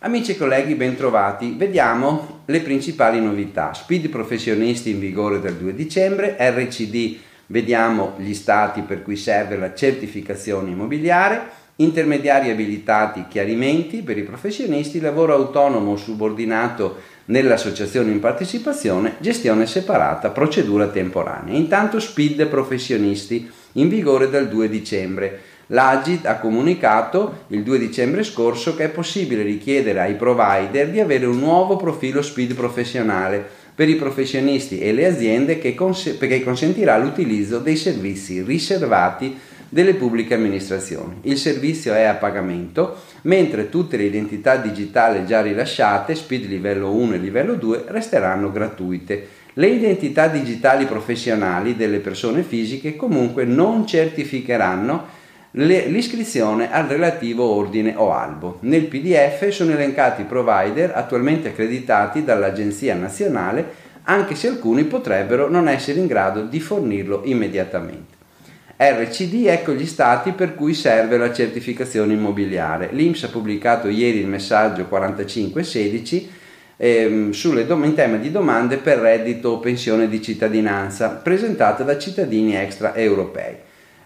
Amici e colleghi, bentrovati. Vediamo le principali novità. Speed professionisti in vigore dal 2 dicembre, RCD, vediamo gli stati per cui serve la certificazione immobiliare, intermediari abilitati, chiarimenti per i professionisti, lavoro autonomo subordinato nell'associazione in partecipazione, gestione separata, procedura temporanea. Intanto Speed professionisti in vigore dal 2 dicembre. L'Agit ha comunicato il 2 dicembre scorso che è possibile richiedere ai provider di avere un nuovo profilo SPID professionale per i professionisti e le aziende che, cons- che consentirà l'utilizzo dei servizi riservati delle pubbliche amministrazioni. Il servizio è a pagamento, mentre tutte le identità digitali già rilasciate, SPID livello 1 e livello 2, resteranno gratuite. Le identità digitali professionali delle persone fisiche comunque non certificheranno l'iscrizione al relativo ordine o albo. Nel PDF sono elencati i provider attualmente accreditati dall'Agenzia nazionale, anche se alcuni potrebbero non essere in grado di fornirlo immediatamente. RCD ecco gli stati per cui serve la certificazione immobiliare. L'INPS ha pubblicato ieri il messaggio 4516 ehm, sulle dom- in tema di domande per reddito o pensione di cittadinanza presentate da cittadini extraeuropei.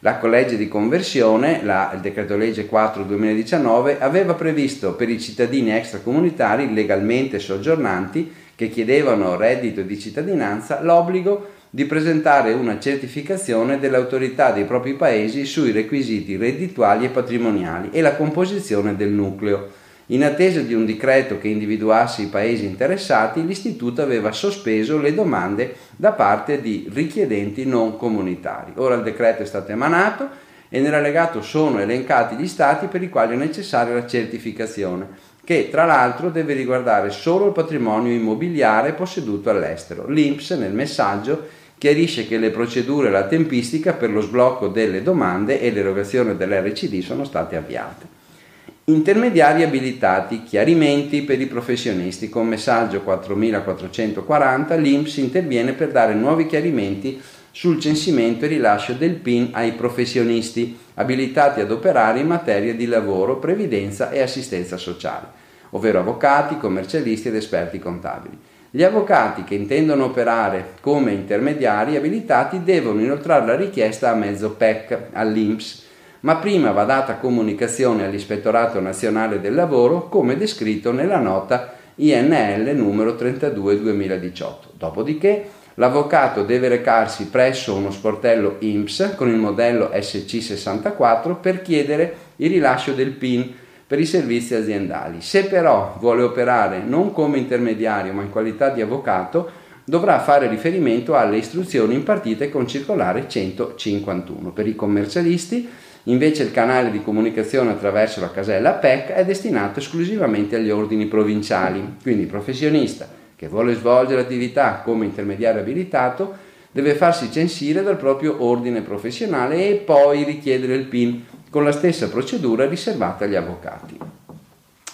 La collegio di conversione, la, il decreto legge 4 2019, aveva previsto per i cittadini extracomunitari legalmente soggiornanti che chiedevano reddito di cittadinanza l'obbligo di presentare una certificazione dell'autorità dei propri paesi sui requisiti reddituali e patrimoniali e la composizione del nucleo in attesa di un decreto che individuasse i paesi interessati, l'Istituto aveva sospeso le domande da parte di richiedenti non comunitari. Ora il decreto è stato emanato e nell'allegato sono elencati gli stati per i quali è necessaria la certificazione, che tra l'altro deve riguardare solo il patrimonio immobiliare posseduto all'estero. L'INPS nel messaggio chiarisce che le procedure e la tempistica per lo sblocco delle domande e l'erogazione dell'RCD sono state avviate. Intermediari abilitati, chiarimenti per i professionisti. Con messaggio 4440 l'INPS interviene per dare nuovi chiarimenti sul censimento e rilascio del PIN ai professionisti abilitati ad operare in materia di lavoro, previdenza e assistenza sociale, ovvero avvocati, commercialisti ed esperti contabili. Gli avvocati che intendono operare come intermediari abilitati devono inoltrare la richiesta a mezzo PEC all'INPS ma prima va data comunicazione all'Ispettorato Nazionale del Lavoro come descritto nella nota INL numero 32 2018. Dopodiché l'avvocato deve recarsi presso uno sportello IMSS con il modello SC64 per chiedere il rilascio del PIN per i servizi aziendali. Se però vuole operare non come intermediario ma in qualità di avvocato, dovrà fare riferimento alle istruzioni impartite con circolare 151. Per i commercialisti Invece il canale di comunicazione attraverso la casella PEC è destinato esclusivamente agli ordini provinciali, quindi il professionista che vuole svolgere attività come intermediario abilitato deve farsi censire dal proprio ordine professionale e poi richiedere il PIN con la stessa procedura riservata agli avvocati.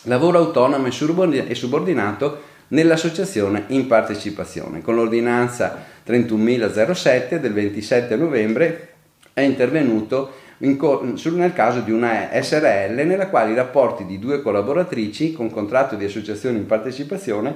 Lavoro autonomo e subordinato nell'associazione in partecipazione. Con l'ordinanza 31.007 del 27 novembre è intervenuto nel caso di una SRL nella quale i rapporti di due collaboratrici con contratto di associazione in partecipazione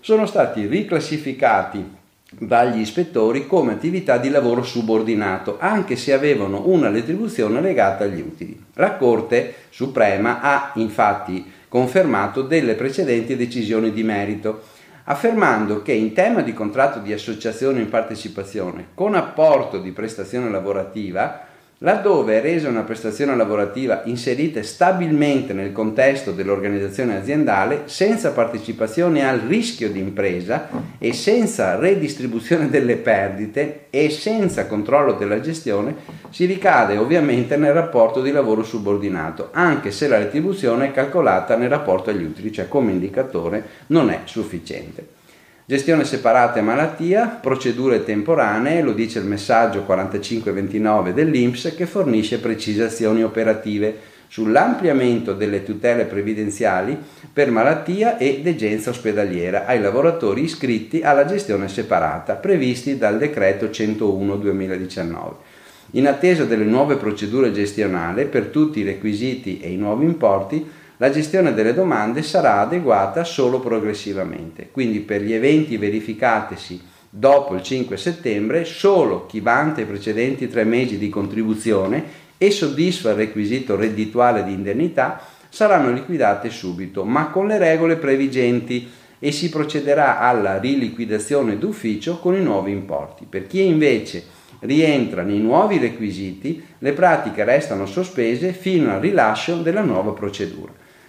sono stati riclassificati dagli ispettori come attività di lavoro subordinato, anche se avevano una retribuzione legata agli utili. La Corte Suprema ha infatti confermato delle precedenti decisioni di merito, affermando che in tema di contratto di associazione in partecipazione con apporto di prestazione lavorativa Laddove è resa una prestazione lavorativa inserita stabilmente nel contesto dell'organizzazione aziendale, senza partecipazione al rischio di impresa e senza redistribuzione delle perdite e senza controllo della gestione, si ricade ovviamente nel rapporto di lavoro subordinato, anche se la retribuzione è calcolata nel rapporto agli utili, cioè come indicatore non è sufficiente. Gestione separata e malattia, procedure temporanee, lo dice il messaggio 4529 dell'INPS che fornisce precisazioni operative sull'ampliamento delle tutele previdenziali per malattia e degenza ospedaliera ai lavoratori iscritti alla gestione separata previsti dal decreto 101 2019. In attesa delle nuove procedure gestionali, per tutti i requisiti e i nuovi importi, la gestione delle domande sarà adeguata solo progressivamente. Quindi per gli eventi verificatisi dopo il 5 settembre, solo chi vanta i precedenti tre mesi di contribuzione e soddisfa il requisito reddituale di indennità saranno liquidate subito, ma con le regole previgenti e si procederà alla riliquidazione d'ufficio con i nuovi importi. Per chi invece rientra nei nuovi requisiti, le pratiche restano sospese fino al rilascio della nuova procedura.